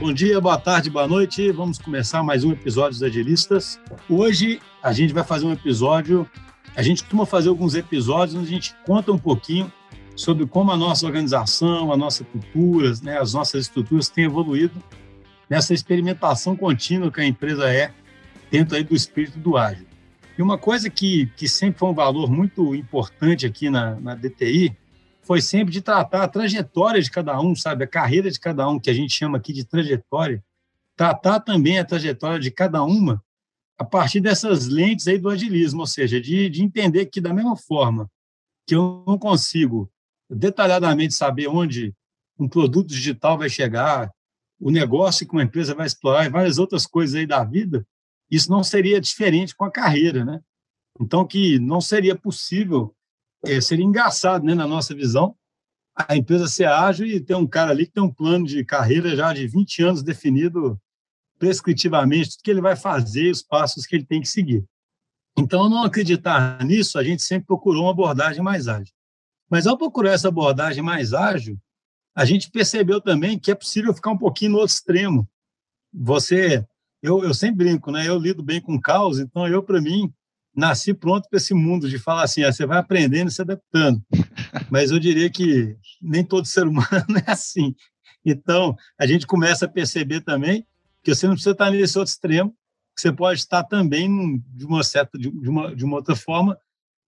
Bom dia, boa tarde, boa noite. Vamos começar mais um episódio dos Agilistas. Hoje a gente vai fazer um episódio. A gente costuma fazer alguns episódios onde a gente conta um pouquinho sobre como a nossa organização, a nossa cultura, né, as nossas estruturas têm evoluído nessa experimentação contínua que a empresa é dentro aí do espírito do ágil. E uma coisa que, que sempre foi um valor muito importante aqui na, na DTI foi sempre de tratar a trajetória de cada um, sabe? A carreira de cada um, que a gente chama aqui de trajetória. Tratar também a trajetória de cada uma a partir dessas lentes aí do agilismo, ou seja, de, de entender que, da mesma forma que eu não consigo detalhadamente saber onde um produto digital vai chegar, o negócio que uma empresa vai explorar e várias outras coisas aí da vida, isso não seria diferente com a carreira, né? Então, que não seria possível é, seria engraçado, né, na nossa visão, a empresa ser ágil e ter um cara ali que tem um plano de carreira já de 20 anos definido prescritivamente, tudo que ele vai fazer, os passos que ele tem que seguir. Então, não acreditar nisso, a gente sempre procurou uma abordagem mais ágil. Mas ao procurar essa abordagem mais ágil, a gente percebeu também que é possível ficar um pouquinho no outro extremo. Você, eu, eu sempre brinco, né? Eu lido bem com caos, então eu, para mim, nasci pronto para esse mundo de falar assim, ah, você vai aprendendo e se adaptando. Mas eu diria que nem todo ser humano é assim. Então, a gente começa a perceber também que você não precisa estar nesse outro extremo, que você pode estar também de uma certa de uma, de uma outra forma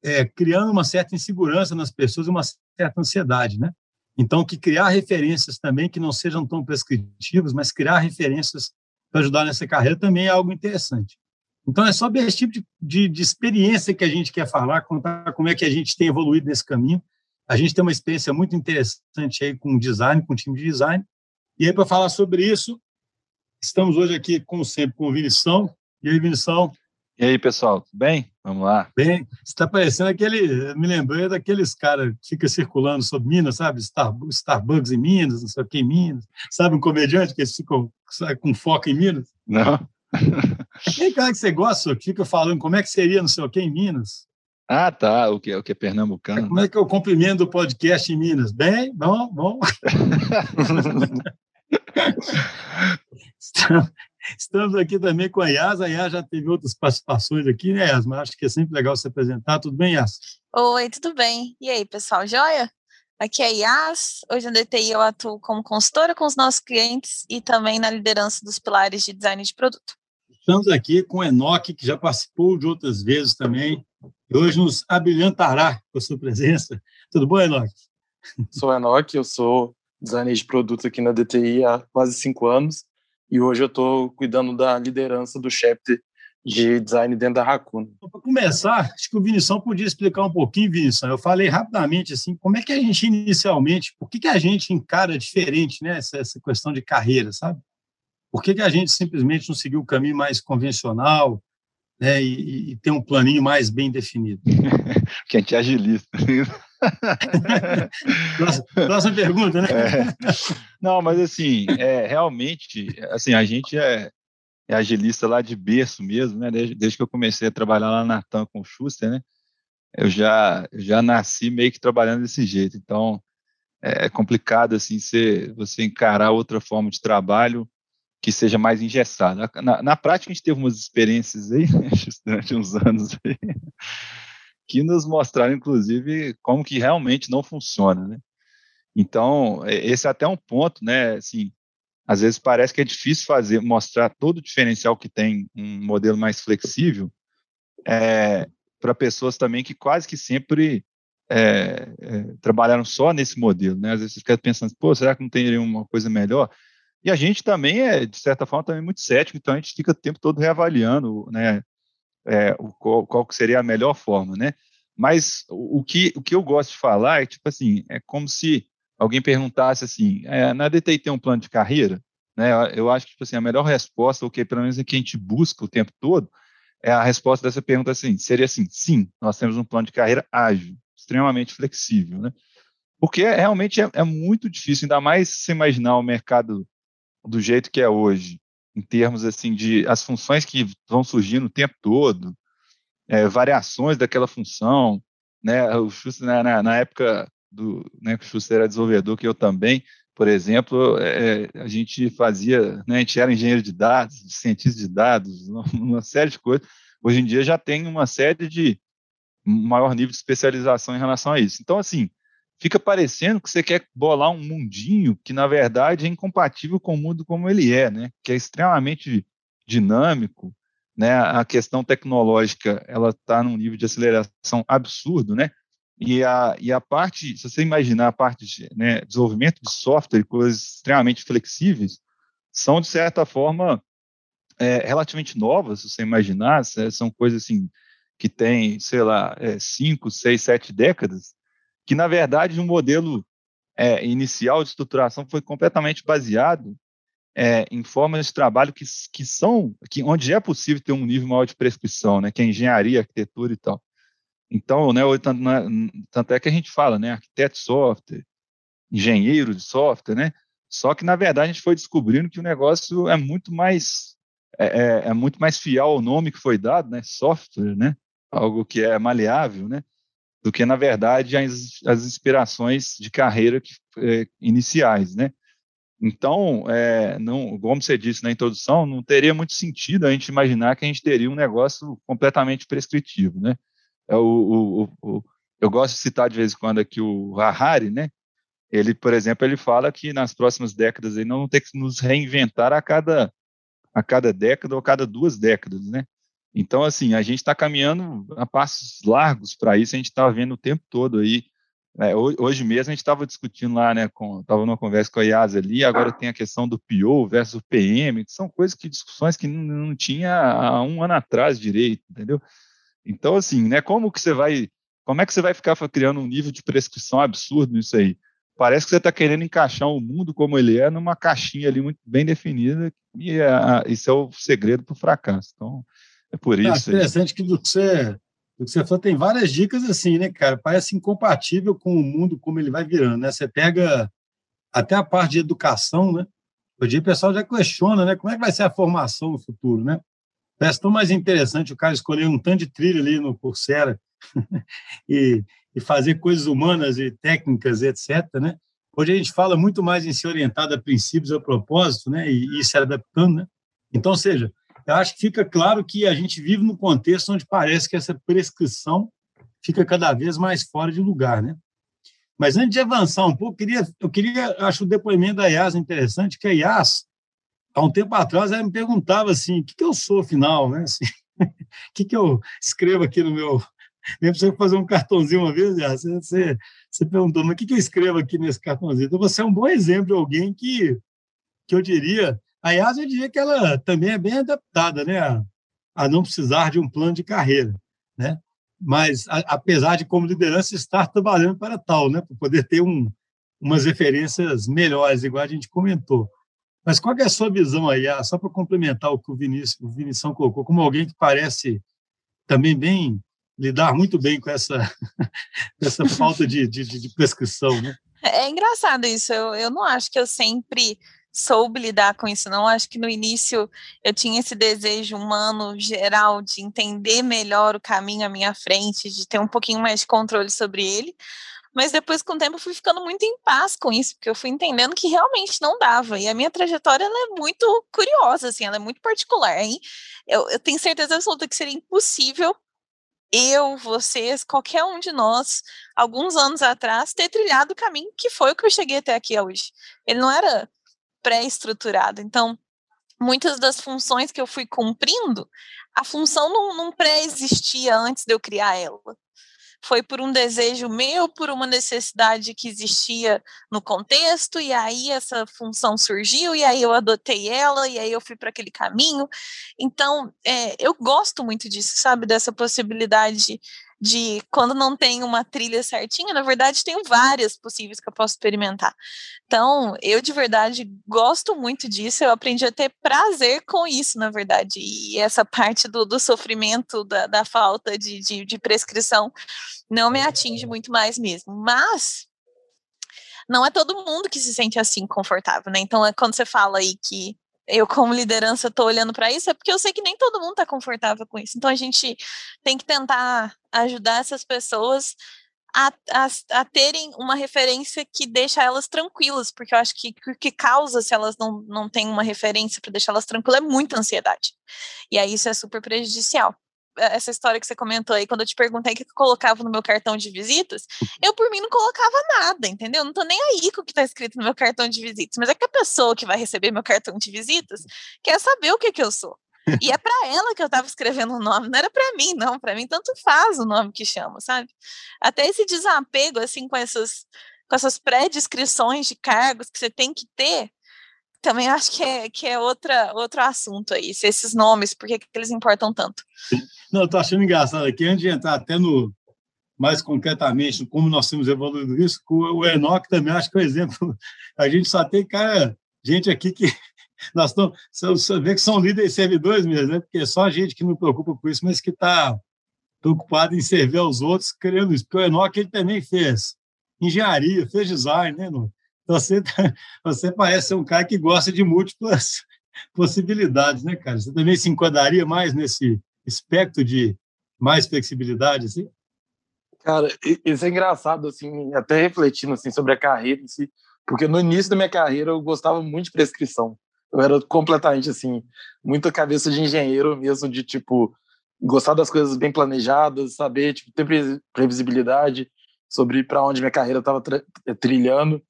é, criando uma certa insegurança nas pessoas, uma certa ansiedade, né? Então, que criar referências também que não sejam tão prescritivas, mas criar referências para ajudar nessa carreira também é algo interessante. Então, é sobre esse tipo de, de, de, experiência que a gente quer falar, contar como é que a gente tem evoluído nesse caminho. A gente tem uma experiência muito interessante aí com design, com o time de design. E aí, para falar sobre isso, estamos hoje aqui, como sempre, com o Vinição. E aí, Vinição? E aí, pessoal, tudo bem? Vamos lá. Bem, você está parecendo aquele, me lembrei daqueles caras que fica circulando sobre Minas, sabe? Star, Starbucks em Minas, não sei o que em Minas. Sabe um comediante que eles ficam com foco em Minas? Não. Tem cara que você gosta, que fica falando como é que seria não sei o que em Minas. Ah, tá. O que, o que é pernambucano. Como é que eu cumprimento o podcast em Minas? Bem, bom, bom. Estamos aqui também com a Yas. A Yas já teve outras participações aqui, né, Yas? Mas acho que é sempre legal se apresentar. Tudo bem, Yas? Oi, tudo bem. E aí, pessoal, joia? Aqui é a Yas. Hoje na DTI eu atuo como consultora com os nossos clientes e também na liderança dos pilares de design de produto. Estamos aqui com o Enoque, que já participou de outras vezes também, e hoje nos abrilhantará com a sua presença. Tudo bom, Enoque? Sou Enoque, eu sou designer de produto aqui na DTI há quase cinco anos, e hoje eu estou cuidando da liderança do chapter de design dentro da Raccoon. Para começar, acho que o Vinição podia explicar um pouquinho, Vinição. Eu falei rapidamente assim, como é que a gente inicialmente, por que, que a gente encara diferente né, essa, essa questão de carreira, sabe? Por que, que a gente simplesmente não seguiu o caminho mais convencional né, e, e tem um planinho mais bem definido? que a gente é agilista. próxima, próxima pergunta, né? É. Não, mas assim, é, realmente, assim, a gente é, é agilista lá de berço mesmo, né? Desde, desde, que eu comecei a trabalhar lá na TAM com o Schuster, né? Eu já, já nasci meio que trabalhando desse jeito. Então, é complicado, assim, você, você encarar outra forma de trabalho que seja mais engessado. Na, na, prática, a gente teve umas experiências aí, né, durante uns anos aí, que nos mostraram, inclusive, como que realmente não funciona, né? Então, é, esse é até um ponto, né? Assim, às vezes parece que é difícil fazer, mostrar todo o diferencial que tem um modelo mais flexível é, para pessoas também que quase que sempre é, é, trabalharam só nesse modelo, né? Às vezes você fica pensando, pô, será que não teria uma coisa melhor? E a gente também é, de certa forma, também muito cético, então a gente fica o tempo todo reavaliando né, é, o, qual, qual seria a melhor forma, né? Mas o, o, que, o que eu gosto de falar é, tipo assim, é como se alguém perguntasse assim, é, na DTI tem um plano de carreira? Né, eu acho que, tipo assim, a melhor resposta, o que pelo menos é que a gente busca o tempo todo, é a resposta dessa pergunta assim, seria assim, sim, nós temos um plano de carreira ágil, extremamente flexível, né? Porque realmente é, é muito difícil, ainda mais se imaginar o mercado do jeito que é hoje, em termos assim de as funções que vão surgindo o tempo todo, é, variações daquela função, né? O Schuster, na, na, época do né, que o Schuster era desenvolvedor, que eu também, por exemplo, é, a gente fazia, né, a gente era engenheiro de dados, cientista de dados, uma série de coisas. Hoje em dia já tem uma série de maior nível de especialização em relação a isso. Então, assim, fica parecendo que você quer bolar um mundinho que, na verdade, é incompatível com o mundo como ele é, né? Que é extremamente dinâmico, né? A questão tecnológica, ela está num nível de aceleração absurdo, né? E a, e a parte, se você imaginar a parte de né, desenvolvimento de software, coisas extremamente flexíveis, são, de certa forma, é, relativamente novas, se você imaginar, são coisas assim que têm, sei lá, é, cinco, seis, sete décadas, que, na verdade, um modelo é, inicial de estruturação foi completamente baseado é, em formas de trabalho que, que são, que, onde é possível ter um nível maior de prescrição, né, que é engenharia, arquitetura e tal. Então, né, né, tanto é que a gente fala, né, arquiteto de software, engenheiro de software, né? Só que na verdade a gente foi descobrindo que o negócio é muito mais é, é, é muito mais fiel ao nome que foi dado, né? Software, né? Algo que é maleável, né? Do que na verdade as, as inspirações de carreira que, é, iniciais, né? Então, é, não, como você disse na introdução, não teria muito sentido a gente imaginar que a gente teria um negócio completamente prescritivo, né? É o, o, o, eu gosto de citar de vez em quando aqui o Harari, né? Ele, por exemplo, ele fala que nas próximas décadas aí não ter que nos reinventar a cada a cada década ou a cada duas décadas, né? Então, assim, a gente está caminhando a passos largos para isso, a gente está vendo o tempo todo aí. É, hoje mesmo a gente estava discutindo lá, né, estava numa conversa com a IAS ali, agora tem a questão do PO versus PM, que são coisas que, discussões que não, não tinha há um ano atrás direito, entendeu? Então, assim, né, como que você vai, como é que você vai ficar criando um nível de prescrição absurdo nisso aí? Parece que você está querendo encaixar o mundo como ele é numa caixinha ali muito bem definida, e é, isso é o segredo para o fracasso. Então, é por ah, isso. É interessante que do que você, do que você falou, tem várias dicas assim, né, cara? Parece incompatível com o mundo como ele vai virando, né? Você pega até a parte de educação, né? Hoje o pessoal já questiona, né? Como é que vai ser a formação no futuro, né? Parece tão mais interessante o cara escolher um tanto de trilha ali no Coursera e, e fazer coisas humanas e técnicas, etc. Né? Hoje a gente fala muito mais em se orientar a princípios a propósito né? e, e se adaptando. Né? Então, seja, eu acho que fica claro que a gente vive num contexto onde parece que essa prescrição fica cada vez mais fora de lugar, né? Mas antes de avançar um pouco, eu queria, eu queria acho o depoimento da IAS interessante, que a IAS, há um tempo atrás, ela me perguntava assim, o que, que eu sou, afinal, né? Assim, o que, que eu escrevo aqui no meu... Nem precisa fazer um cartãozinho uma vez. Você, você, você perguntou, mas o que, que eu escrevo aqui nesse cartãozinho? Então, você é um bom exemplo de alguém que, que eu diria... A IAS, eu diria que ela também é bem adaptada, né? A, a não precisar de um plano de carreira, né? Mas, a, apesar de, como liderança, estar trabalhando para tal, né? Para poder ter um, umas referências melhores, igual a gente comentou. Mas qual é a sua visão aí, ah, só para complementar o que o Vinícius, o Vinição colocou, como alguém que parece também bem lidar muito bem com essa, essa falta de, de, de, prescrição, né? É engraçado isso, eu, eu não acho que eu sempre soube lidar com isso, não. Acho que no início eu tinha esse desejo humano geral de entender melhor o caminho à minha frente, de ter um pouquinho mais de controle sobre ele. Mas depois, com o tempo, eu fui ficando muito em paz com isso, porque eu fui entendendo que realmente não dava. E a minha trajetória é muito curiosa, assim, ela é muito particular. Hein? Eu, eu tenho certeza absoluta que seria impossível eu, vocês, qualquer um de nós, alguns anos atrás, ter trilhado o caminho que foi o que eu cheguei até aqui hoje. Ele não era pré-estruturado. Então, muitas das funções que eu fui cumprindo, a função não, não pré-existia antes de eu criar ela foi por um desejo meu, por uma necessidade que existia no contexto, e aí essa função surgiu, e aí eu adotei ela, e aí eu fui para aquele caminho. Então, é, eu gosto muito disso, sabe, dessa possibilidade de quando não tem uma trilha certinha, na verdade, tenho várias possíveis que eu posso experimentar. Então, eu de verdade gosto muito disso, eu aprendi a ter prazer com isso, na verdade, e essa parte do, do sofrimento, da, da falta de, de, de prescrição, não me atinge muito mais mesmo. Mas não é todo mundo que se sente assim confortável, né? Então, é quando você fala aí que eu como liderança estou olhando para isso, é porque eu sei que nem todo mundo está confortável com isso. Então a gente tem que tentar ajudar essas pessoas a, a, a, terem uma referência que deixa elas tranquilas, porque eu acho que o que causa se elas não, não têm uma referência para deixar elas tranquilas é muita ansiedade. E aí isso é super prejudicial. Essa história que você comentou aí, quando eu te perguntei o que eu colocava no meu cartão de visitas, eu por mim não colocava nada, entendeu? Não tô nem aí com o que está escrito no meu cartão de visitas, mas é que a pessoa que vai receber meu cartão de visitas quer saber o que, que eu sou. E é para ela que eu estava escrevendo o nome, não era para mim, não. Para mim, tanto faz o nome que chama, sabe? Até esse desapego, assim, com essas, com essas pré-descrições de cargos que você tem que ter, também acho que é, que é outra, outro assunto aí, se esses nomes, por que, eles importam tanto? Não, eu tô achando engraçado aqui, antes de entrar até no, mais concretamente, como nós temos evoluído isso, o Enoch também acho que é um exemplo, a gente só tem cara, gente aqui que nós estamos, você vê que são líderes servidores mesmo, né? Porque é só gente que não preocupa com isso, mas que está preocupado em servir aos outros, querendo isso. Porque o Enoch ele também fez engenharia, fez design, né? Você, você parece um cara que gosta de múltiplas possibilidades, né, cara? Você também se enquadraria mais nesse espectro de mais flexibilidade, assim? Cara, isso é engraçado, assim, até refletindo assim, sobre a carreira porque no início da minha carreira eu gostava muito de prescrição. Eu era completamente assim, muita cabeça de engenheiro mesmo, de tipo, gostar das coisas bem planejadas, saber, tipo, ter previsibilidade sobre para onde minha carreira estava trilhando.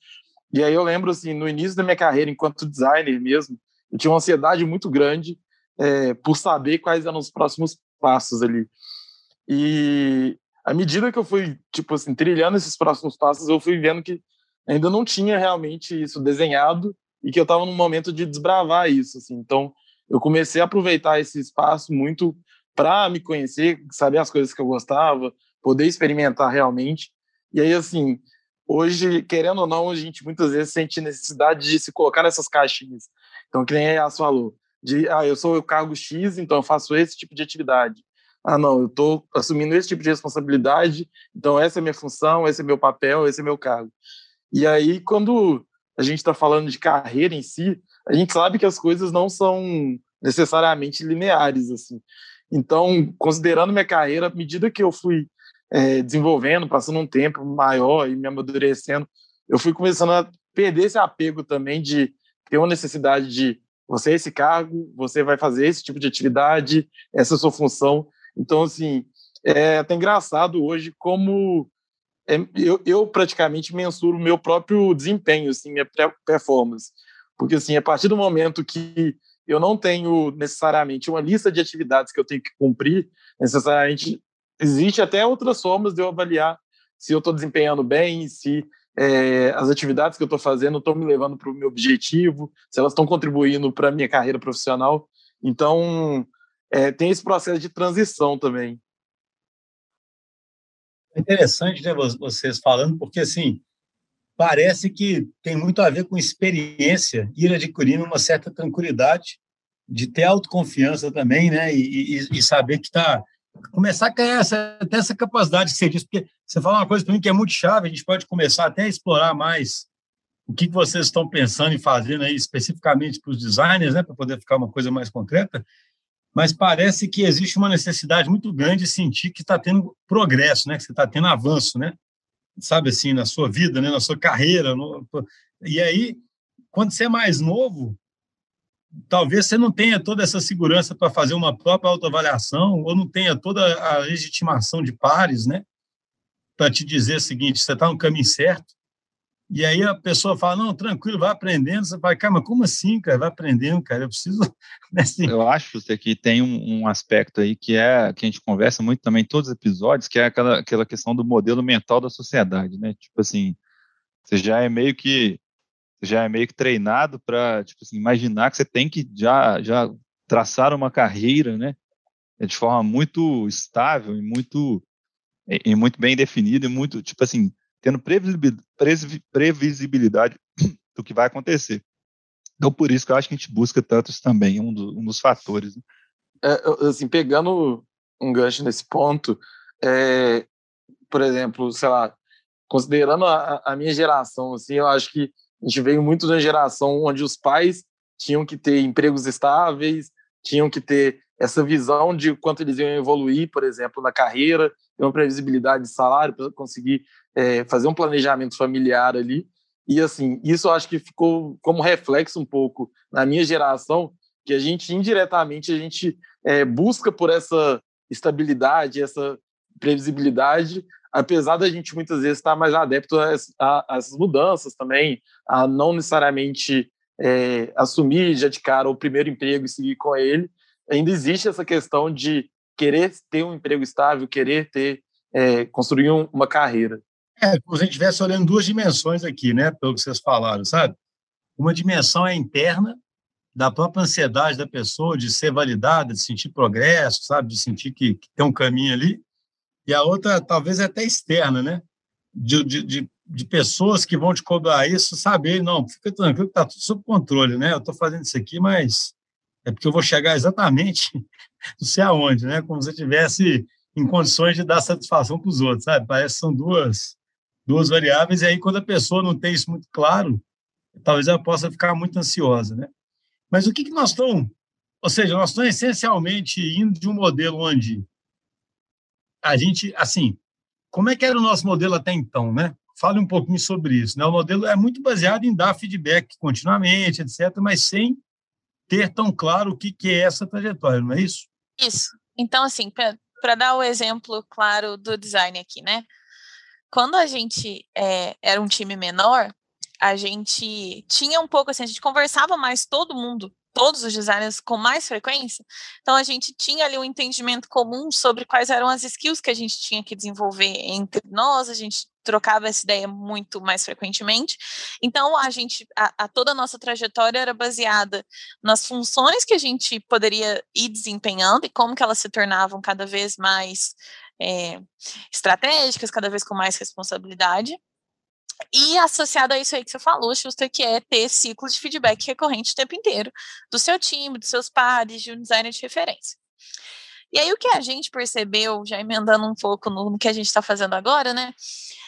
E aí eu lembro, assim, no início da minha carreira, enquanto designer mesmo, eu tinha uma ansiedade muito grande é, por saber quais eram os próximos passos ali. E à medida que eu fui, tipo assim, trilhando esses próximos passos, eu fui vendo que ainda não tinha realmente isso desenhado e que eu estava num momento de desbravar isso, assim. Então, eu comecei a aproveitar esse espaço muito para me conhecer, saber as coisas que eu gostava, poder experimentar realmente. E aí, assim, hoje, querendo ou não, a gente muitas vezes sente necessidade de se colocar nessas caixinhas. Então, que nem a Yas falou, de, ah, eu sou o cargo X, então eu faço esse tipo de atividade. Ah, não, eu estou assumindo esse tipo de responsabilidade, então essa é minha função, esse é meu papel, esse é meu cargo. E aí, quando a gente está falando de carreira em si, a gente sabe que as coisas não são necessariamente lineares, assim. Então, considerando minha carreira, à medida que eu fui é, desenvolvendo, passando um tempo maior e me amadurecendo, eu fui começando a perder esse apego também de ter uma necessidade de você é esse cargo, você vai fazer esse tipo de atividade, essa é a sua função. Então, assim, é até engraçado hoje como é, eu, eu praticamente mensuro o meu próprio desempenho, assim, minha performance. Porque, assim, a partir do momento que eu não tenho necessariamente uma lista de atividades que eu tenho que cumprir, necessariamente existe até outras formas de eu avaliar se eu estou desempenhando bem, se é, as atividades que eu estou fazendo estão me levando para o meu objetivo, se elas estão contribuindo para a minha carreira profissional. Então, é, tem esse processo de transição também. É interessante, né, vocês falando, porque assim parece que tem muito a ver com experiência, ir adquirindo uma certa tranquilidade, de ter autoconfiança também, né, e, e, e saber que está começar a ganhar essa, até essa capacidade que você disse, porque você fala uma coisa para mim que é muito chave, a gente pode começar até a explorar mais o que vocês estão pensando em fazer aí especificamente para os designers, né, para poder ficar uma coisa mais concreta, mas parece que existe uma necessidade muito grande de sentir que está tendo progresso, né? Que você está tendo avanço, né? Sabe assim, na sua vida, né? Na sua carreira. No... E aí, quando você é mais novo, talvez você não tenha toda essa segurança para fazer uma própria autoavaliação ou não tenha toda a legitimação de pares, né? Para te dizer o seguinte, você está no caminho certo. E aí a pessoa fala, não, tranquilo, vai aprendendo. Você fala, cara, mas como assim, cara? Vai aprendendo, cara, eu preciso... Né, assim. Eu acho que tem um, um, aspecto aí que é, que a gente conversa muito também em todos os episódios, que é aquela, aquela questão do modelo mental da sociedade, né? Tipo assim, você já é meio que já é meio que treinado para tipo assim, imaginar que você tem que já, já traçar uma carreira, né? De forma muito estável e muito, e muito bem definida e muito, tipo assim, tendo previsibilidade do que vai acontecer. Então, por isso que eu acho que a gente busca tanto isso também, um, do, um dos fatores. Né? É, assim, pegando um gancho nesse ponto, é, por exemplo, sei lá, considerando a, a, minha geração, assim, eu acho que a gente veio muito da geração onde os pais tinham que ter empregos estáveis, tinham que ter essa visão de quanto eles iam evoluir, por exemplo, na carreira, ter uma previsibilidade de salário para conseguir é, fazer um planejamento familiar ali. E assim, isso eu acho que ficou como reflexo um pouco na minha geração, que a gente indiretamente a gente é, busca por essa estabilidade, essa previsibilidade, apesar da gente muitas vezes estar mais adepto às, mudanças também, a não necessariamente é, assumir já de cara o primeiro emprego e seguir com ele, ainda existe essa questão de querer ter um emprego estável, querer ter é, construir um, uma carreira. É, como se a gente estivesse olhando duas dimensões aqui, né, pelo que vocês falaram, sabe? Uma dimensão é interna, da própria ansiedade da pessoa de ser validada, de sentir progresso, sabe, de sentir que, que tem um caminho ali, e a outra talvez é até externa, né, de, de, de, de pessoas que vão te cobrar isso, saber, não, fica tranquilo que está tudo sob controle, né, eu estou fazendo isso aqui, mas é porque eu vou chegar exatamente não sei aonde, né, como se eu tivesse em condições de dar satisfação para os outros, sabe, parece que são duas, duas variáveis, e aí quando a pessoa não tem isso muito claro, talvez ela possa ficar muito ansiosa, né? Mas o que, que nós estamos. Ou seja, nós estamos essencialmente indo de um modelo onde a gente, assim, como é que era o nosso modelo até então, né? Fale um pouquinho sobre isso. Né? O modelo é muito baseado em dar feedback continuamente, etc., mas sem ter tão claro o que, que é essa trajetória, não é isso? Isso. Então, assim, para dar o exemplo claro do design aqui, né? Quando a gente é, era um time menor, a gente tinha um pouco assim, a gente conversava mais todo mundo, todos os designers com mais frequência. Então a gente tinha ali um entendimento comum sobre quais eram as skills que a gente tinha que desenvolver entre nós, a gente trocava essa ideia muito mais frequentemente. Então a gente, a, a toda a nossa trajetória era baseada nas funções que a gente poderia ir desempenhando e como que elas se tornavam cada vez mais é, estratégicas, cada vez com mais responsabilidade. E associado a isso aí que você falou, Schuster, que é ter ciclo de feedback recorrente o tempo inteiro, do seu time, dos seus pares, de um designer de referência. E aí o que a gente percebeu, já emendando um pouco no, no que a gente está fazendo agora, né?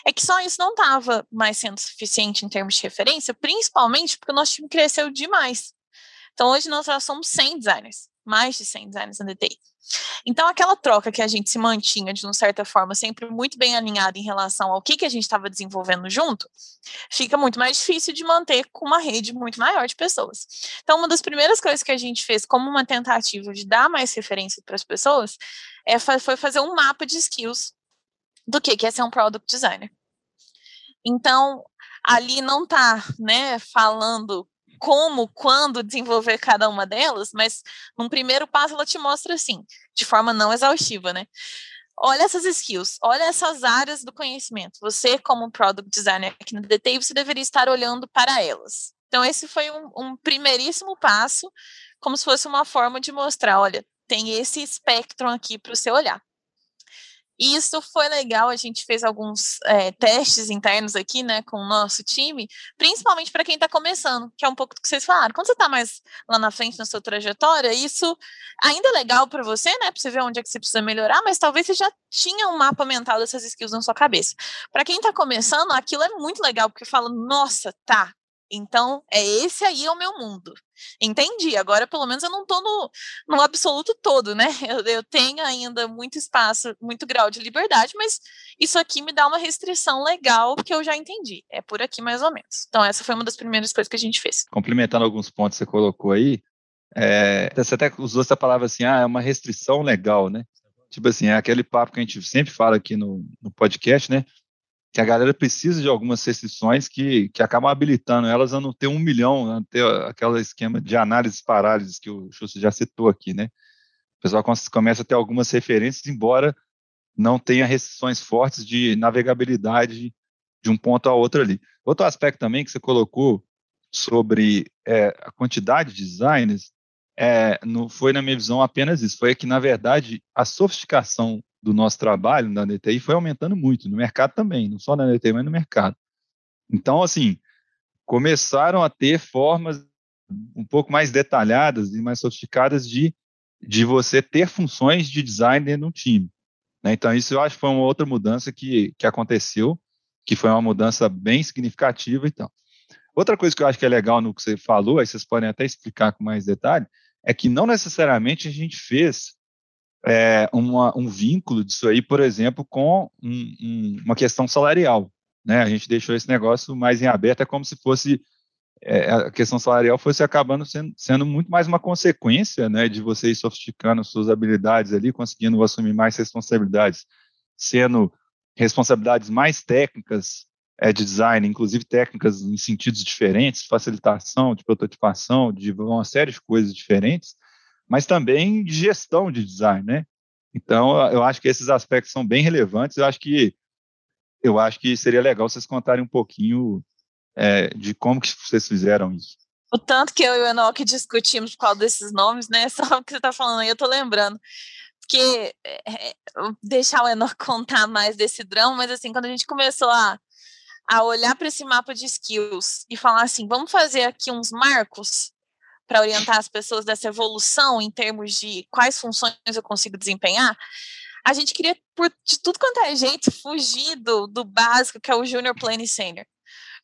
É que só isso não estava mais sendo suficiente em termos de referência, principalmente porque o nosso time cresceu demais. Então hoje nós já somos 100 designers, mais de 100 designers na DTI. Então, aquela troca que a gente se mantinha, de uma certa forma, sempre muito bem alinhada em relação ao que, que a gente estava desenvolvendo junto, fica muito mais difícil de manter com uma rede muito maior de pessoas. Então, uma das primeiras coisas que a gente fez como uma tentativa de dar mais referência para as pessoas é, foi fazer um mapa de skills do que, que é ser um product designer. Então, ali não está né, falando como, quando desenvolver cada uma delas, mas num primeiro passo ela te mostra assim, de forma não exaustiva, né? Olha essas skills, olha essas áreas do conhecimento. Você, como product designer aqui no DTI, você deveria estar olhando para elas. Então, esse foi um, um primeiríssimo passo, como se fosse uma forma de mostrar: olha, tem esse espectro aqui para o seu olhar. E isso foi legal, a gente fez alguns é, testes internos aqui, né, com o nosso time, principalmente para quem está começando, que é um pouco do que vocês falaram. Quando você está mais lá na frente na sua trajetória, isso ainda é legal para você, né, para você ver onde é que você precisa melhorar, mas talvez você já tinha um mapa mental dessas skills na sua cabeça. Para quem está começando, aquilo é muito legal, porque fala, nossa, tá, então, é esse aí é o meu mundo. Entendi. Agora, pelo menos, eu não estou no, no absoluto todo, né? Eu, eu, tenho ainda muito espaço, muito grau de liberdade, mas isso aqui me dá uma restrição legal que eu já entendi. É por aqui, mais ou menos. Então, essa foi uma das primeiras coisas que a gente fez. Complementando alguns pontos que você colocou aí, é, você até usou essa palavra assim, ah, é uma restrição legal, né? Tipo assim, é aquele papo que a gente sempre fala aqui no, no podcast, né? Que a galera precisa de algumas restrições que, que acabam habilitando elas a não ter um milhão, a ter aquele esquema de análises parálises que o Schuster já citou aqui, né? O pessoal começa a ter algumas referências, embora não tenha restrições fortes de navegabilidade de um ponto a outro ali. Outro aspecto também que você colocou sobre é, a quantidade de designers, é, não foi, na minha visão, apenas isso. Foi que, na verdade, a sofisticação do nosso trabalho na DTI foi aumentando muito, no mercado também, não só na DTI, mas no mercado. Então, assim, começaram a ter formas um pouco mais detalhadas e mais sofisticadas de, de você ter funções de design dentro de um time. Né? Então, isso eu acho que foi uma outra mudança que, que aconteceu, que foi uma mudança bem significativa. Então. Outra coisa que eu acho que é legal no que você falou, aí vocês podem até explicar com mais detalhe, é que não necessariamente a gente fez é, uma, um vínculo disso aí, por exemplo, com um, um, uma questão salarial. Né? A gente deixou esse negócio mais em aberto, é como se fosse é, a questão salarial fosse acabando sendo, sendo, muito mais uma consequência né, de você ir sofisticando suas habilidades ali, conseguindo assumir mais responsabilidades, sendo responsabilidades mais técnicas é, de design, inclusive técnicas em sentidos diferentes, facilitação, de prototipação, de uma série de coisas diferentes, mas também de gestão de design, né? Então, eu acho que esses aspectos são bem relevantes. Eu acho que eu acho que seria legal vocês contarem um pouquinho é, de como que vocês fizeram isso. O tanto que eu e o Enoch discutimos por causa desses nomes, né? Só o que você está falando aí, eu tô lembrando. Porque é, é deixar o Enoch contar mais desse drama, mas assim, quando a gente começou a, a olhar para esse mapa de skills e falar assim, vamos fazer aqui uns marcos para orientar as pessoas dessa evolução em termos de quais funções eu consigo desempenhar, a gente queria, por, de tudo quanto é jeito, fugir do, do básico, que é o Junior Plane Senior.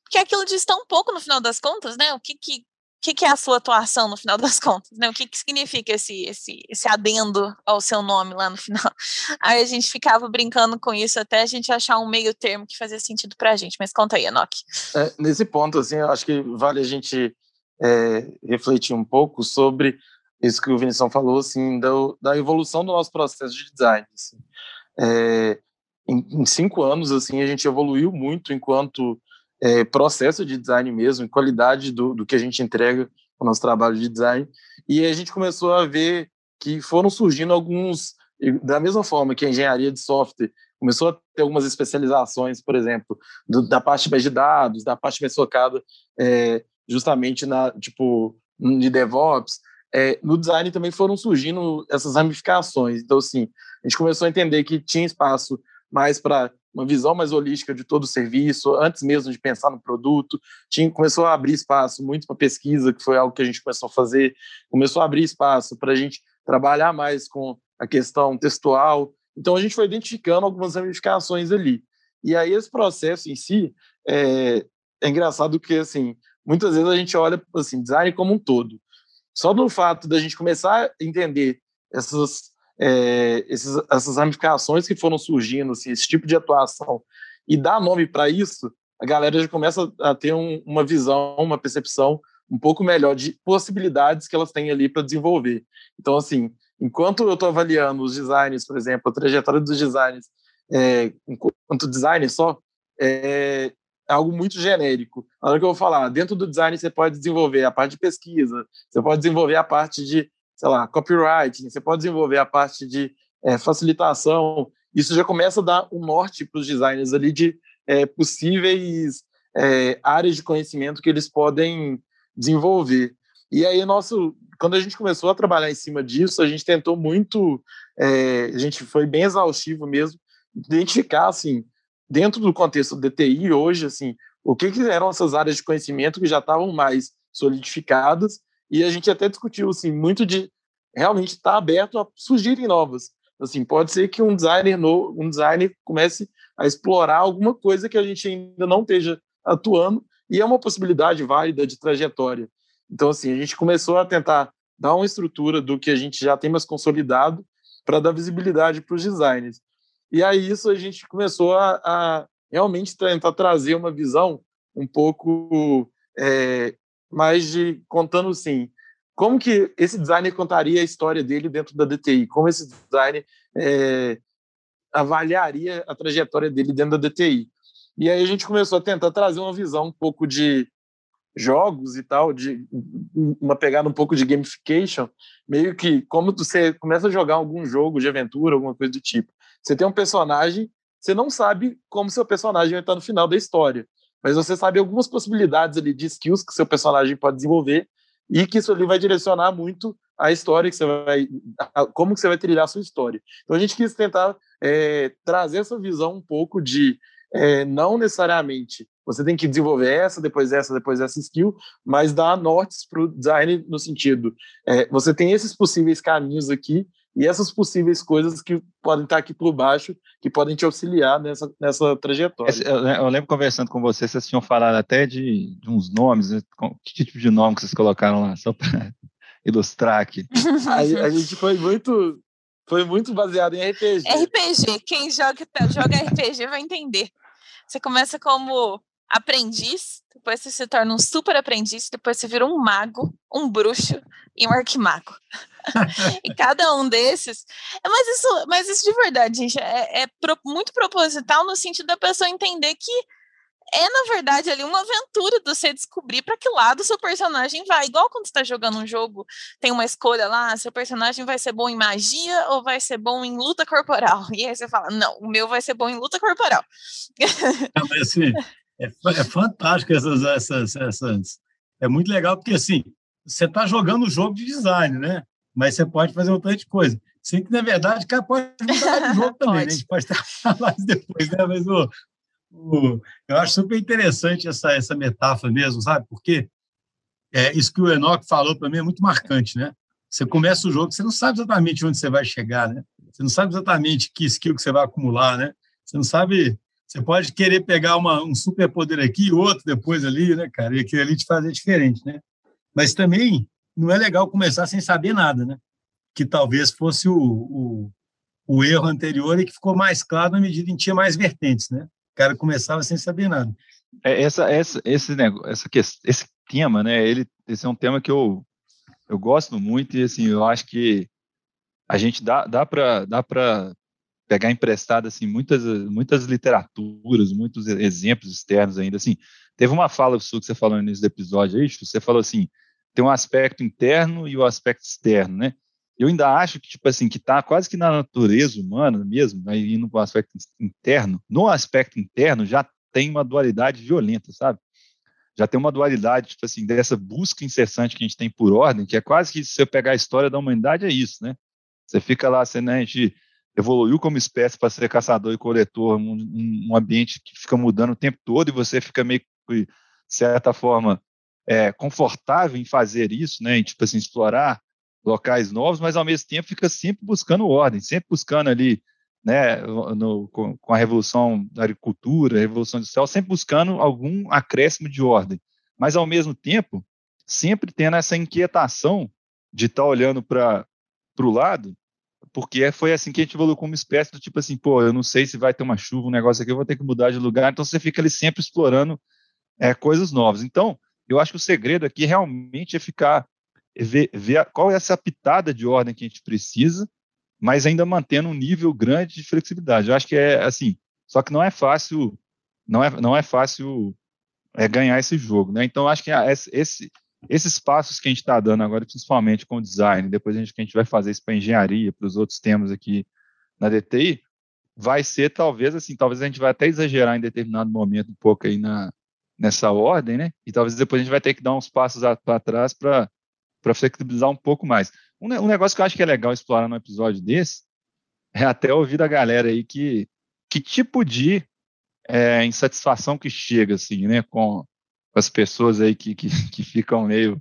Porque aquilo diz tão pouco no final das contas, né? O que, que, que, que é a sua atuação no final das contas, né? O que, que significa esse, esse, esse adendo ao seu nome lá no final? Aí a gente ficava brincando com isso até a gente achar um meio termo que fazia sentido para a gente. Mas conta aí, Enoch. É, nesse ponto, assim, eu acho que vale a gente é, refletir um pouco sobre isso que o Vinição falou, assim, da, da evolução do nosso processo de design. Assim. É, em, em, cinco anos, assim, a gente evoluiu muito enquanto é, processo de design mesmo, qualidade do, do que a gente entrega no nosso trabalho de design, e a gente começou a ver que foram surgindo alguns, da mesma forma que a engenharia de software começou a ter algumas especializações, por exemplo, do, da parte de dados, da parte mais focada é, justamente na, tipo, de DevOps, é, no design também foram surgindo essas ramificações. Então, assim, a gente começou a entender que tinha espaço mais para uma visão mais holística de todo o serviço, antes mesmo de pensar no produto. Tinha, começou a abrir espaço muito para pesquisa, que foi algo que a gente começou a fazer. Começou a abrir espaço para a gente trabalhar mais com a questão textual. Então, a gente foi identificando algumas ramificações ali. E aí, esse processo em si é, é engraçado que, assim, muitas vezes a gente olha assim, design como um todo. Só no fato da gente começar a entender essas, é, esses, essas ramificações que foram surgindo, assim, esse tipo de atuação, e dar nome para isso, a galera já começa a ter um, uma visão, uma percepção um pouco melhor de possibilidades que elas têm ali para desenvolver. Então, assim, enquanto eu estou avaliando os designers, por exemplo, a trajetória dos designers, é, enquanto designer só, é, é algo muito genérico. Na hora que eu vou falar, dentro do design você pode desenvolver a parte de pesquisa, você pode desenvolver a parte de, sei lá, copywriting, você pode desenvolver a parte de é, facilitação. Isso já começa a dar um norte para os designers ali de é, possíveis é, áreas de conhecimento que eles podem desenvolver. E aí, nosso, quando a gente começou a trabalhar em cima disso, a gente tentou muito, é, a gente foi bem exaustivo mesmo, identificar assim dentro do contexto do DTI hoje, assim, o que, que eram essas áreas de conhecimento que já estavam mais solidificadas e a gente até discutiu assim muito de realmente estar tá aberto a surgirem novas. Assim, pode ser que um designer um designer comece a explorar alguma coisa que a gente ainda não esteja atuando e é uma possibilidade válida de trajetória. Então, assim, a gente começou a tentar dar uma estrutura do que a gente já tem mais consolidado para dar visibilidade para os designers. E aí isso a gente começou a, a realmente tentar trazer uma visão um pouco é, mais de contando assim como que esse designer contaria a história dele dentro da DTI, como esse designer é, avaliaria a trajetória dele dentro da DTI. E aí a gente começou a tentar trazer uma visão um pouco de jogos e tal, de uma pegada um pouco de gamification, meio que como você começa a jogar algum jogo de aventura, alguma coisa do tipo. Você tem um personagem, você não sabe como seu personagem vai estar no final da história, mas você sabe algumas possibilidades ali de skills que seu personagem pode desenvolver e que isso ali vai direcionar muito a história que você vai, como que você vai trilhar a sua história. Então a gente quis tentar é, trazer essa visão um pouco de é, não necessariamente você tem que desenvolver essa, depois essa, depois essa skill, mas dar nortes para o design no sentido, é, você tem esses possíveis caminhos aqui e essas possíveis coisas que podem estar aqui por baixo, que podem te auxiliar nessa, nessa trajetória. Eu lembro conversando com vocês, vocês tinham falado até de, de uns nomes, né? que tipo de nome que vocês colocaram lá, só para ilustrar aqui. a, a gente foi muito foi muito baseado em RPG. RPG. Quem joga, joga RPG vai entender. Você começa como aprendiz, depois você se torna um super aprendiz, depois você vira um mago, um bruxo e um arquimago. e cada um desses. Mas isso, mas isso de verdade, gente, é, é pro, muito proposital no sentido da pessoa entender que é, na verdade, ali uma aventura de você descobrir para que lado seu personagem vai. Igual quando você está jogando um jogo, tem uma escolha lá, seu personagem vai ser bom em magia ou vai ser bom em luta corporal. E aí você fala, não, o meu vai ser bom em luta corporal. Não, mas assim, é, é fantástico essas, essas, essas. É muito legal, porque assim, você está jogando um jogo de design, né? Mas você pode fazer um tanto de coisa. Sim, que na verdade, cara, pode mudar de jogo também, né? A gente pode falar mais depois, né? Mas o, o, eu acho super interessante essa, essa metáfora mesmo, sabe? Porque é, isso que o Enoch falou para mim é muito marcante, né? Você começa o jogo, você não sabe exatamente onde você vai chegar, né? Você não sabe exatamente que skill que você vai acumular, né? Você não sabe você pode querer pegar uma, um superpoder aqui e outro depois ali, né, cara? E aquilo ali te fazer diferente, né? Mas também não é legal começar sem saber nada, né? Que talvez fosse o, o, o erro anterior e que ficou mais claro na medida em que tinha mais vertentes, né? O cara começava sem saber nada. É, essa, essa, esse negócio, essa esse tema, né? Ele, esse é um tema que eu, eu gosto muito e assim, eu acho que a gente dá, dá para dá pegar emprestado assim muitas muitas literaturas, muitos exemplos externos ainda assim. Teve uma fala sua que você falou no início do episódio aí, você falou assim, tem um aspecto interno e o um aspecto externo, né? Eu ainda acho que tipo assim, que tá quase que na natureza humana mesmo, aí indo para o aspecto interno, no aspecto interno já tem uma dualidade violenta, sabe? Já tem uma dualidade, tipo assim, dessa busca incessante que a gente tem por ordem, que é quase que se você pegar a história da humanidade é isso, né? Você fica lá, você, né, a gente evoluiu como espécie para ser caçador e coletor, um, um, ambiente que fica mudando o tempo todo e você fica meio de certa forma é, confortável em fazer isso, né, em tipo assim explorar locais novos, mas ao mesmo tempo fica sempre buscando ordem, sempre buscando ali, né, no, com, com, a revolução da agricultura, a revolução industrial, sempre buscando algum acréscimo de ordem, mas ao mesmo tempo sempre tendo essa inquietação de estar tá olhando para o lado porque foi assim que a gente evoluiu como espécie do tipo assim, pô, eu não sei se vai ter uma chuva, um negócio aqui, eu vou ter que mudar de lugar. Então você fica ali sempre explorando é, coisas novas. Então, eu acho que o segredo aqui realmente é ficar ver, ver qual é essa pitada de ordem que a gente precisa, mas ainda mantendo um nível grande de flexibilidade. Eu acho que é assim, só que não é fácil, não é, não é fácil é, ganhar esse jogo, né? Então acho que esse esses passos que a gente está dando agora, principalmente com o design, depois a gente, que a gente vai fazer isso para engenharia, para os outros temas aqui na DTI, vai ser talvez assim, talvez a gente vai até exagerar em determinado momento um pouco aí na, nessa ordem, né? E talvez depois a gente vai ter que dar uns passos para trás para flexibilizar um pouco mais. Um, um, negócio que eu acho que é legal explorar num episódio desse é até ouvir da galera aí que, que tipo de é, insatisfação que chega, assim, né, com, as pessoas aí que, que, que ficam meio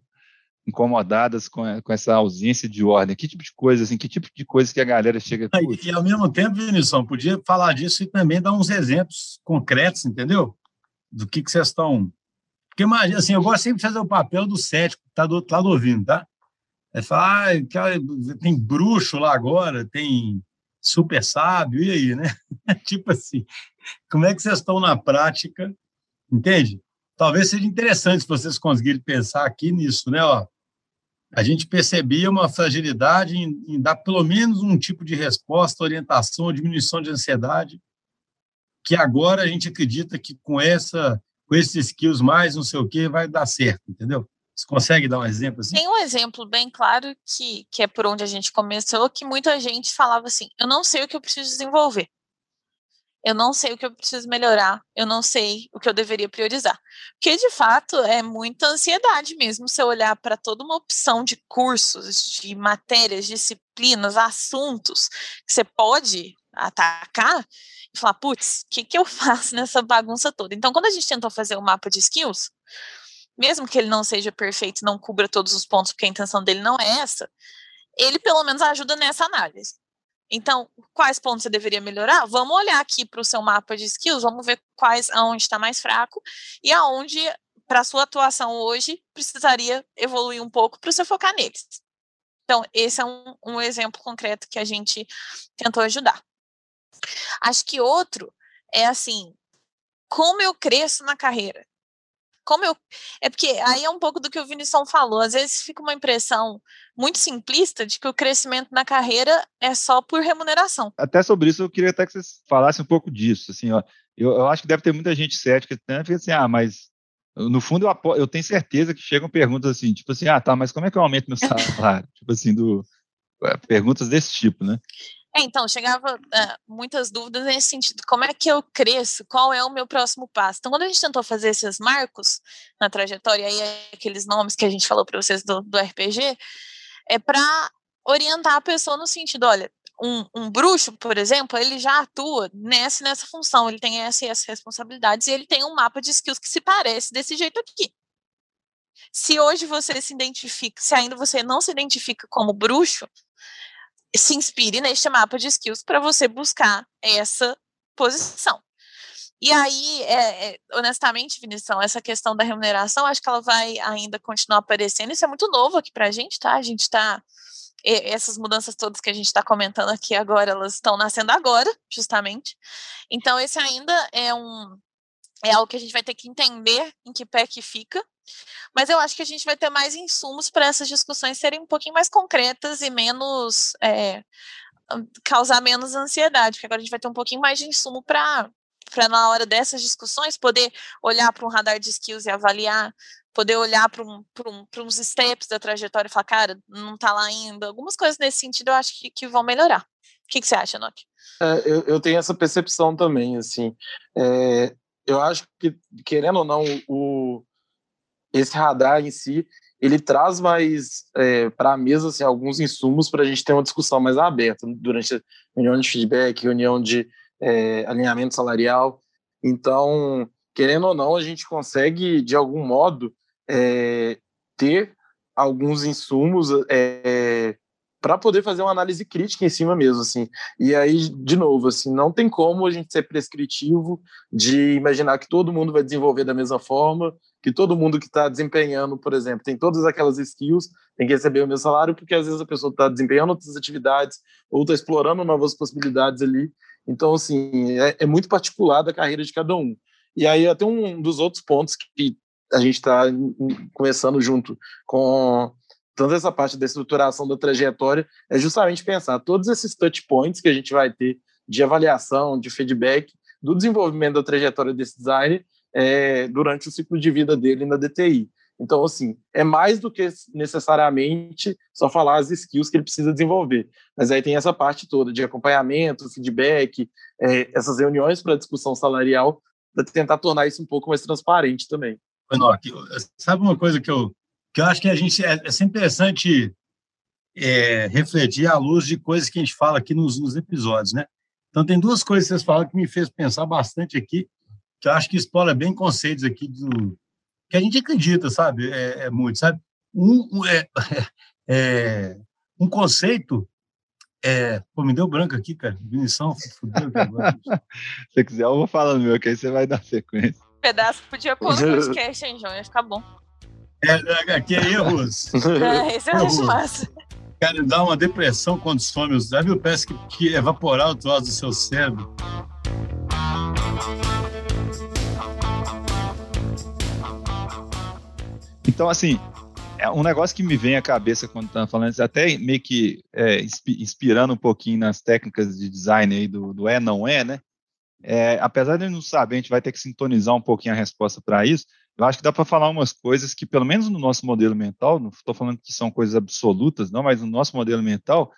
incomodadas com, com essa ausência de ordem? Que tipo de coisa, assim, que tipo de coisa que a galera chega... E, e ao mesmo tempo, Vinicius, podia falar disso e também dar uns exemplos concretos, entendeu? Do que, que vocês estão... Porque, imagina, assim, eu gosto sempre de fazer o papel do cético que está do outro lado ouvindo, tá? É falar, ah, tem bruxo lá agora, tem super sábio, e aí, né? tipo assim, como é que vocês estão na prática, entende? Talvez seja interessante se vocês conseguirem pensar aqui nisso, né? Ó, a gente percebia uma fragilidade em, em, dar pelo menos um tipo de resposta, orientação, diminuição de ansiedade, que agora a gente acredita que com essa, com esses skills mais não sei o que vai dar certo, entendeu? Você consegue dar um exemplo assim? Tem um exemplo bem claro que, que é por onde a gente começou, que muita gente falava assim: eu não sei o que eu preciso desenvolver eu não sei o que eu preciso melhorar, eu não sei o que eu deveria priorizar. Porque, de fato, é muita ansiedade mesmo você olhar para toda uma opção de cursos, de matérias, disciplinas, assuntos que você pode atacar e falar, putz, o que, que eu faço nessa bagunça toda? Então, quando a gente tentou fazer o um mapa de skills, mesmo que ele não seja perfeito, não cubra todos os pontos, porque a intenção dele não é essa, ele pelo menos ajuda nessa análise. Então, quais pontos você deveria melhorar? Vamos olhar aqui para o seu mapa de skills, vamos ver quais aonde está mais fraco e aonde, para sua atuação hoje, precisaria evoluir um pouco para você focar neles. Então, esse é um, um exemplo concreto que a gente tentou ajudar. Acho que outro é assim, como eu cresço na carreira. Como eu. É porque aí é um pouco do que o Vinição falou. Às vezes fica uma impressão muito simplista de que o crescimento na carreira é só por remuneração. Até sobre isso, eu queria até que vocês falassem um pouco disso. Assim, ó, eu, eu acho que deve ter muita gente cética, né? Porque assim, ah, mas no fundo eu, eu tenho certeza que chegam perguntas assim, tipo assim, ah, tá, mas como é que eu aumento meu salário? tipo assim, do, perguntas desse tipo, né? É, então, chegava uh, muitas dúvidas nesse sentido. Como é que eu cresço? Qual é o meu próximo passo? Então, quando a gente tentou fazer esses marcos na trajetória, aí aqueles nomes que a gente falou para vocês do, do RPG, é para orientar a pessoa no sentido, olha, um, um, bruxo, por exemplo, ele já atua nessa nessa função, ele tem essas, essas responsabilidades e ele tem um mapa de skills que se parece desse jeito aqui. Se hoje você se identifica, se ainda você não se identifica como bruxo, se inspire neste mapa de skills para você buscar essa posição. E aí, é, é, honestamente, Vinição, essa questão da remuneração, acho que ela vai ainda continuar aparecendo. Isso é muito novo aqui para a gente, tá? A gente está essas mudanças todas que a gente está comentando aqui agora, elas estão nascendo agora, justamente. Então, esse ainda é um é algo que a gente vai ter que entender em que pé que fica. Mas eu acho que a gente vai ter mais insumos para essas discussões serem um pouquinho mais concretas e menos é, causar menos ansiedade, porque agora a gente vai ter um pouquinho mais de insumo para para na hora dessas discussões poder olhar para um radar de skills e avaliar poder olhar para um, um, uns steps da trajetória e falar, cara, não está lá ainda. Algumas coisas nesse sentido eu acho que, que vão melhorar. O que, que você acha, Nock? É, eu, eu, tenho essa percepção também, assim. É, eu acho que, querendo ou não, o, esse radar em si, ele traz mais é, para a mesa assim, alguns insumos para a gente ter uma discussão mais aberta durante reunião de feedback, reunião de é, alinhamento salarial. Então, querendo ou não, a gente consegue, de algum modo, é, ter alguns insumos é, para poder fazer uma análise crítica em cima mesmo, assim. E aí, de novo, assim, não tem como a gente ser prescritivo de imaginar que todo mundo vai desenvolver da mesma forma, que todo mundo que está desempenhando, por exemplo, tem todas aquelas skills, tem que receber o mesmo salário, porque às vezes a pessoa está desempenhando outras atividades ou está explorando novas possibilidades ali. Então, assim, é, é muito particular da carreira de cada um. E aí, até um dos outros pontos que a gente está começando junto com toda essa parte da estruturação da trajetória, é justamente pensar todos esses touch points que a gente vai ter de avaliação, de feedback, do desenvolvimento da trajetória desse designer é, durante o ciclo de vida dele na DTI. Então, assim, é mais do que necessariamente só falar as skills que ele precisa desenvolver. Mas aí tem essa parte toda de acompanhamento, feedback, é, essas reuniões para discussão salarial, para tentar tornar isso um pouco mais transparente também. Enoque, sabe uma coisa que eu, que eu acho que a gente é, é sempre interessante é, refletir à luz de coisas que a gente fala aqui nos, nos, episódios, né? Então, tem duas coisas que vocês falam que me fez pensar bastante aqui, que eu acho que explora bem conceitos aqui do que a gente acredita, sabe? É, é muito, sabe? Um, um, é, é, um conceito é, pô, me deu branco aqui, cara. Vinição, fudeu agora. Se quiser, eu vou falando meu, que aí você vai dar sequência pedaço podia pôr no podcast, hein, João? Ia ficar bom. É, é aqui é erros. é, esse eu acho massa. Cara, dá uma depressão quando some. Já viu? Parece que, que evaporar o troço do seu cérebro. Então, assim, é um negócio que me vem à cabeça quando tá falando, até meio que é, inspirando um pouquinho nas técnicas de design aí do, do é, não é, né? É, apesar de não saber, a gente vai ter que sintonizar um pouquinho a resposta para isso. Eu acho que dá para falar umas coisas que, pelo menos no nosso modelo mental, não estou falando que são coisas absolutas, não, mas no nosso modelo mental,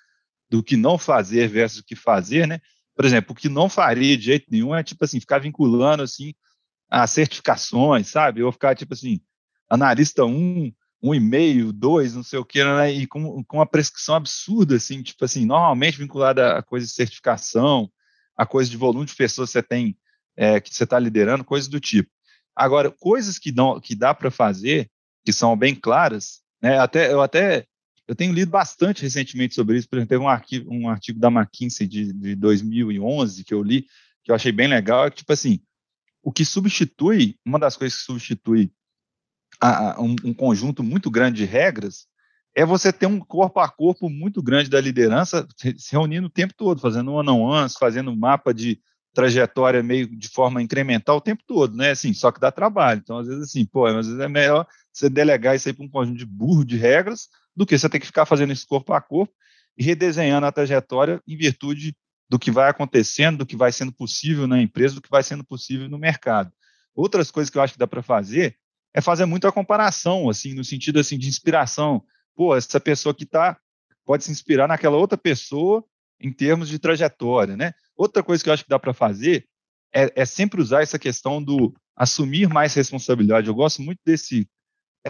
do que não fazer versus o que fazer, né? Por exemplo, o que não faria de jeito nenhum é, tipo assim, ficar vinculando, assim, as certificações, sabe? Ou ficar, tipo assim, analista 1, um e meio, dois, não sei o que, né? E com, com uma prescrição absurda, assim, tipo assim, normalmente vinculada a coisa de certificação, a coisa de volume de pessoas que você tem, é, que você está liderando, coisas do tipo. Agora, coisas que, não, que dá para fazer, que são bem claras, né, até, eu até eu tenho lido bastante recentemente sobre isso, por exemplo, teve um, arquivo, um artigo da McKinsey de, de 2011 que eu li, que eu achei bem legal, é que, tipo assim, o que substitui, uma das coisas que substitui a, a, um, um, conjunto muito grande de regras é você ter um corpo a corpo muito grande da liderança, se reunindo o tempo todo, fazendo one-on-ones, fazendo mapa de trajetória meio de forma incremental o tempo todo, né? Assim, só que dá trabalho. Então, às vezes, assim, pô, às vezes é melhor você delegar isso aí para um conjunto de burro de regras do que você ter que ficar fazendo isso corpo a corpo e redesenhando a trajetória em virtude do que vai acontecendo, do que vai sendo possível na empresa, do que vai sendo possível no mercado. Outras coisas que eu acho que dá para fazer é fazer muita comparação, assim, no sentido assim de inspiração. Pô, essa pessoa que está pode se inspirar naquela outra pessoa em termos de trajetória, né? Outra coisa que eu acho que dá para fazer é, é, sempre usar essa questão do assumir mais responsabilidade. Eu gosto muito desse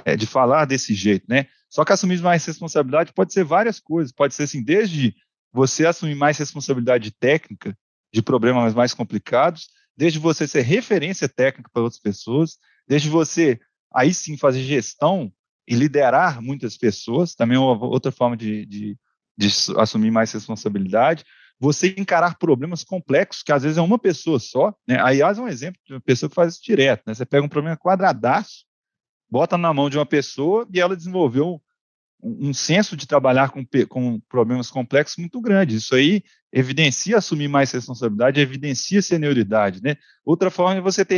é, de falar desse jeito, né? Só que assumir mais responsabilidade pode ser várias coisas. Pode ser assim, desde você assumir mais responsabilidade técnica de problemas mais complicados, desde você ser referência técnica para outras pessoas, desde você aí sim fazer gestão e liderar muitas pessoas, também é outra forma de, de, de assumir mais responsabilidade, você encarar problemas complexos, que às vezes é uma pessoa só, né? A IAS é um exemplo de uma pessoa que faz isso direto, né? Você pega um problema quadradaço, bota na mão de uma pessoa e ela desenvolveu um, um senso de trabalhar com, com problemas complexos muito grande. Isso aí evidencia assumir mais responsabilidade, evidencia senioridade, né? Outra forma é você ter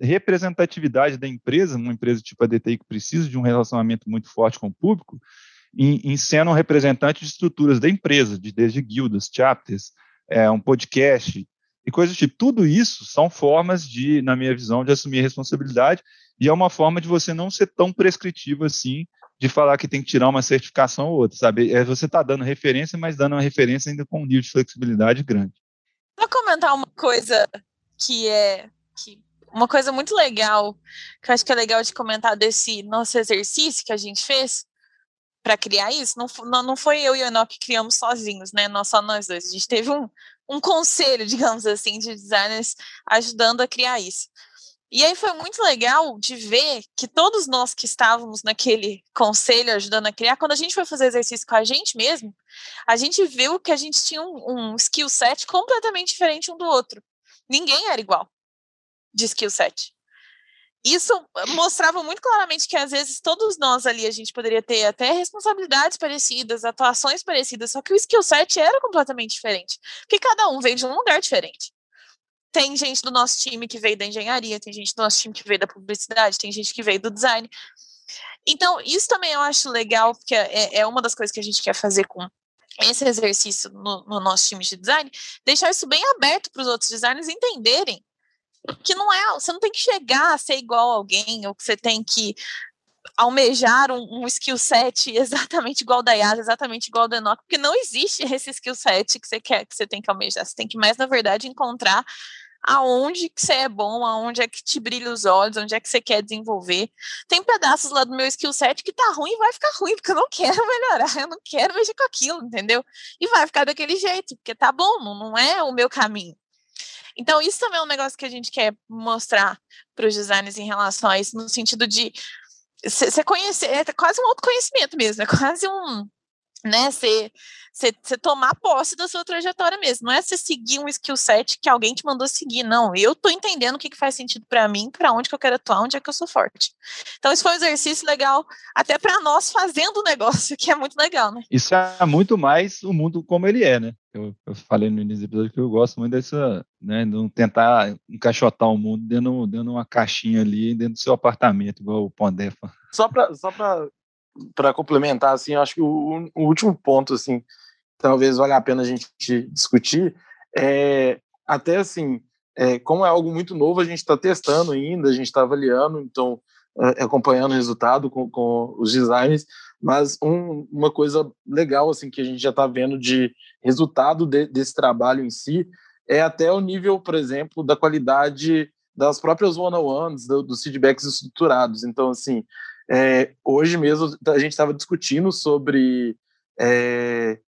representatividade da empresa, uma empresa tipo a DTI que precisa de um relacionamento muito forte com o público, em, sendo um representante de estruturas da empresa, de, desde guildas, chapters, é, um podcast e coisas tipo. Tudo isso são formas de, na minha visão, de assumir responsabilidade e é uma forma de você não ser tão prescritivo assim de falar que tem que tirar uma certificação ou outra, sabe? É, você está dando referência, mas dando uma referência ainda com um nível de flexibilidade grande. Vou comentar uma coisa que é que uma coisa muito legal, que eu acho que é legal de comentar desse nosso exercício que a gente fez para criar isso, não, não, não foi eu e o Enoch que criamos sozinhos, né? Nós só nós dois. A gente teve um, um conselho, digamos assim, de designers ajudando a criar isso. E aí foi muito legal de ver que todos nós que estávamos naquele conselho ajudando a criar, quando a gente foi fazer exercício com a gente mesmo, a gente viu que a gente tinha um, um skill set completamente diferente um do outro. Ninguém era igual de skill set. Isso mostrava muito claramente que às vezes todos nós ali a gente poderia ter até responsabilidades parecidas, atuações parecidas, só que o skill set era completamente diferente, porque cada um veio de um lugar diferente tem gente do nosso time que veio da engenharia, tem gente do nosso time que veio da publicidade, tem gente que veio do design. Então, isso também eu acho legal, porque é, é uma das coisas que a gente quer fazer com esse exercício no, no nosso time de design, deixar isso bem aberto para os outros designers entenderem que não é, você não tem que chegar a ser igual a alguém, ou que você tem que almejar um, um skill set exatamente igual da Yas, exatamente igual do Enoch, porque não existe esse skill set que você quer, que você tem que almejar. Você tem que mais, na verdade, encontrar aonde que você é bom, aonde é que te brilha os olhos, onde é que você quer desenvolver. Tem pedaços lá do meu skill set que tá ruim e vai ficar ruim, porque eu não quero melhorar, eu não quero mexer com aquilo, entendeu? E vai ficar daquele jeito, porque tá bom, não é o meu caminho. Então, isso também é um negócio que a gente quer mostrar para os designers em relação a isso, no sentido de você conhecer, é quase um autoconhecimento mesmo, é quase um, né, você tomar posse da sua trajetória mesmo, não é você seguir um skill set que alguém te mandou seguir, não, eu tô entendendo o que, que faz sentido para mim, para onde que eu quero atuar, onde é que eu sou forte. Então isso foi um exercício legal, até para nós fazendo o negócio, que é muito legal, né? Isso é muito mais o mundo como ele é, né? Eu, eu falei no início do episódio que eu gosto muito dessa, né, de não tentar encaixotar o mundo dentro, dentro de uma caixinha ali, dentro do seu apartamento, igual o Pondé Só para só para complementar, assim, eu acho que o, o, último ponto, assim, talvez valha a pena a gente discutir, é até assim, é, como é algo muito novo, a gente está testando ainda, a gente está avaliando, então é, acompanhando o resultado com, com os designs, mas um, uma coisa legal assim que a gente já está vendo de resultado de, desse trabalho em si é até o nível, por exemplo, da qualidade das próprias one-on-ones, do, dos feedbacks estruturados. Então, assim, é, hoje mesmo a gente estava discutindo sobre é,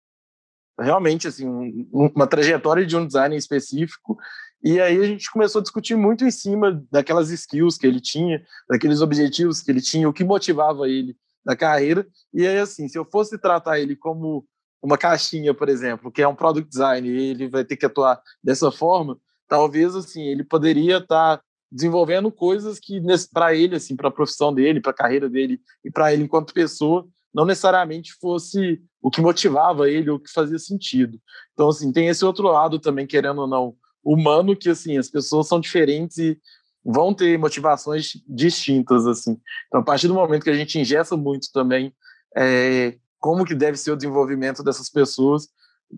realmente assim um, uma trajetória de um design específico e aí a gente começou a discutir muito em cima daquelas skills que ele tinha, daqueles objetivos que ele tinha, o que motivava ele na carreira. E aí assim, se eu fosse tratar ele como uma caixinha, por exemplo, que é um product design, e ele vai ter que atuar dessa forma, talvez assim ele poderia estar tá desenvolvendo coisas que para ele assim para a profissão dele para a carreira dele e para ele enquanto pessoa não necessariamente fosse o que motivava ele ou o que fazia sentido. Então, assim, tem esse outro lado também, querendo ou não, humano, que, assim, as pessoas são diferentes e vão ter motivações distintas, assim. Então, a partir do momento que a gente ingessa muito também é, como que deve ser o desenvolvimento dessas pessoas,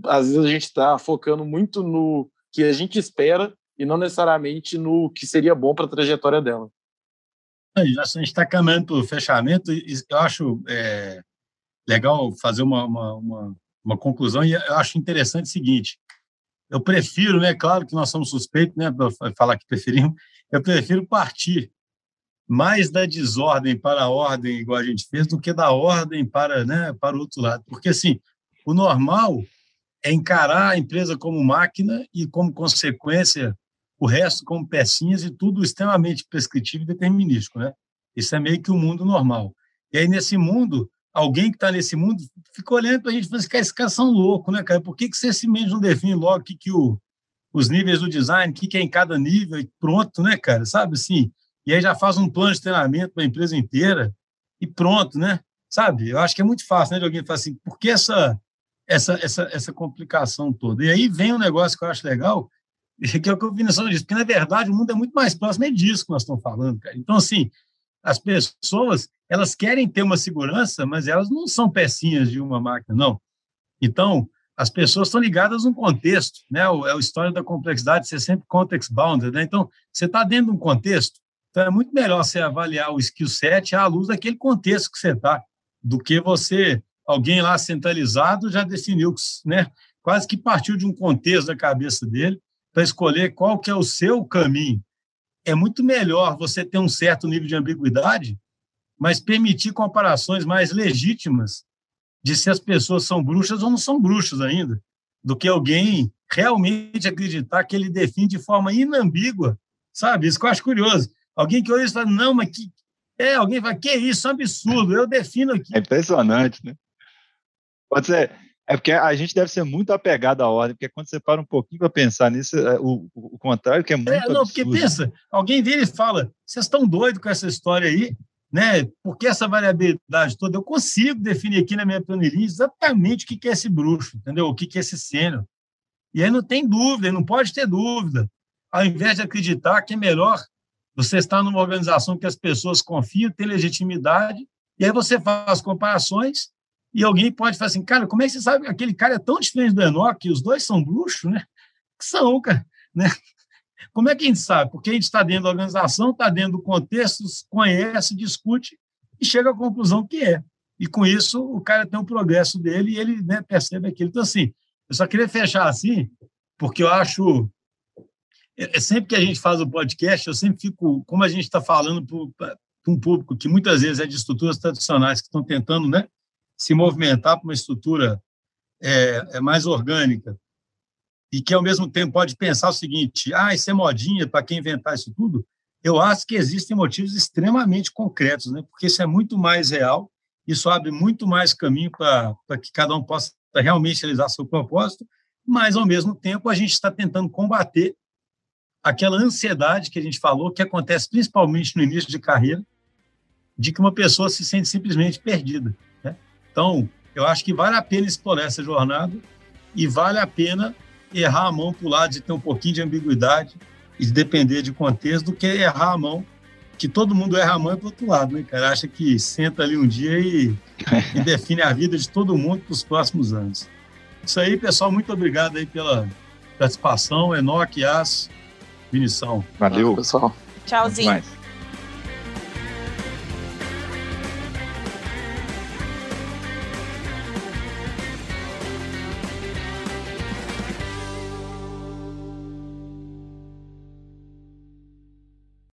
às vezes a gente está focando muito no que a gente espera e não necessariamente no que seria bom para a trajetória dela. A gente está caminhando para o fechamento e eu acho é, legal fazer uma, uma, uma, uma, conclusão e eu acho interessante o seguinte, eu prefiro, né, claro que nós somos suspeitos, né, para falar que preferimos, eu prefiro partir mais da desordem para a ordem, igual a gente fez, do que da ordem para, né, para o outro lado. Porque, assim, o normal é encarar a empresa como máquina e, como consequência, o resto como pecinhas e tudo extremamente prescritivo e determinístico, né? Isso é meio que o um mundo normal. E aí, nesse mundo, alguém que está nesse mundo fica olhando para a gente e fala assim, cara, esses caras são loucos, né, cara? Por que, que você simplesmente não define logo o que, que o, os níveis do design, o que, que é em cada nível e pronto, né, cara? Sabe, assim, e aí já faz um plano de treinamento para a empresa inteira e pronto, né? Sabe? Eu acho que é muito fácil, né, de alguém falar assim, por que essa, essa, essa, essa complicação toda? E aí vem um negócio que eu acho legal, que é o vi nessa disso, porque na verdade o mundo é muito mais próximo, é disso que nós estamos falando, cara. Então, assim, as pessoas, elas querem ter uma segurança, mas elas não são pecinhas de uma máquina, não. Então, as pessoas estão ligadas num contexto, né? É a história da complexidade ser sempre context bounded, né? Então, você está dentro de um contexto, então, é muito melhor você avaliar o skill set à luz daquele contexto que você está, do que você, alguém lá centralizado, já definiu, né? quase que partiu de um contexto da cabeça dele para escolher qual que é o seu caminho. É muito melhor você ter um certo nível de ambiguidade, mas permitir comparações mais legítimas de se as pessoas são bruxas ou não são bruxas ainda, do que alguém realmente acreditar que ele define de forma inambígua, sabe? Isso que eu acho curioso. Alguém que olha e fala, não, mas que. É, alguém vai, que isso, é um absurdo, eu defino aqui. É impressionante, né? Pode ser. É porque a gente deve ser muito apegado à ordem, porque quando você para um pouquinho para pensar nisso, é, o, o, contrário que é muito é, Não, absurdo. porque pensa, alguém vira e fala, vocês estão doidos com essa história aí, né? Porque essa variabilidade toda, eu consigo definir aqui na minha planilha exatamente o que é esse bruxo, entendeu? O que é esse sênior. E aí não tem dúvida, não pode ter dúvida. Ao invés de acreditar que é melhor você está numa organização que as pessoas confiam, tem legitimidade, e aí você faz comparações, e alguém pode falar assim, cara, como é que você sabe que aquele cara é tão diferente do Enoch, os dois são bruxos, né? Que são, cara, né? Como é que a gente sabe? Porque a gente está dentro da organização, está dentro do contexto, conhece, discute e chega à conclusão que é. E com isso, o cara tem um progresso dele e ele né, percebe aquilo. Então, assim, eu só queria fechar assim, porque eu acho é, é, sempre que a gente faz o podcast, eu sempre fico, como a gente está falando para um público que muitas vezes é de estruturas tradicionais que estão tentando né, se movimentar para uma estrutura é, é, mais orgânica e que, ao mesmo tempo, pode pensar o seguinte, ah, isso é modinha para quem inventar isso tudo, eu acho que existem motivos extremamente concretos, né, porque isso é muito mais real, isso abre muito mais caminho para que cada um possa realmente realizar seu propósito, mas, ao mesmo tempo, a gente está tentando combater aquela ansiedade que a gente falou, que acontece principalmente no início de carreira, de que uma pessoa se sente simplesmente perdida. Então, eu acho que vale a pena explorar essa jornada e vale a pena errar a mão para o lado de ter um pouquinho de ambiguidade e de depender de contexto do que errar a mão, que todo mundo erra a mão para o outro lado, né, cara? Acha que senta ali um dia e, e define a vida de todo mundo para os próximos anos. Isso aí, pessoal, muito obrigado aí pela participação, Enoque, As, Vinição. Valeu. pessoal. Tchauzinho.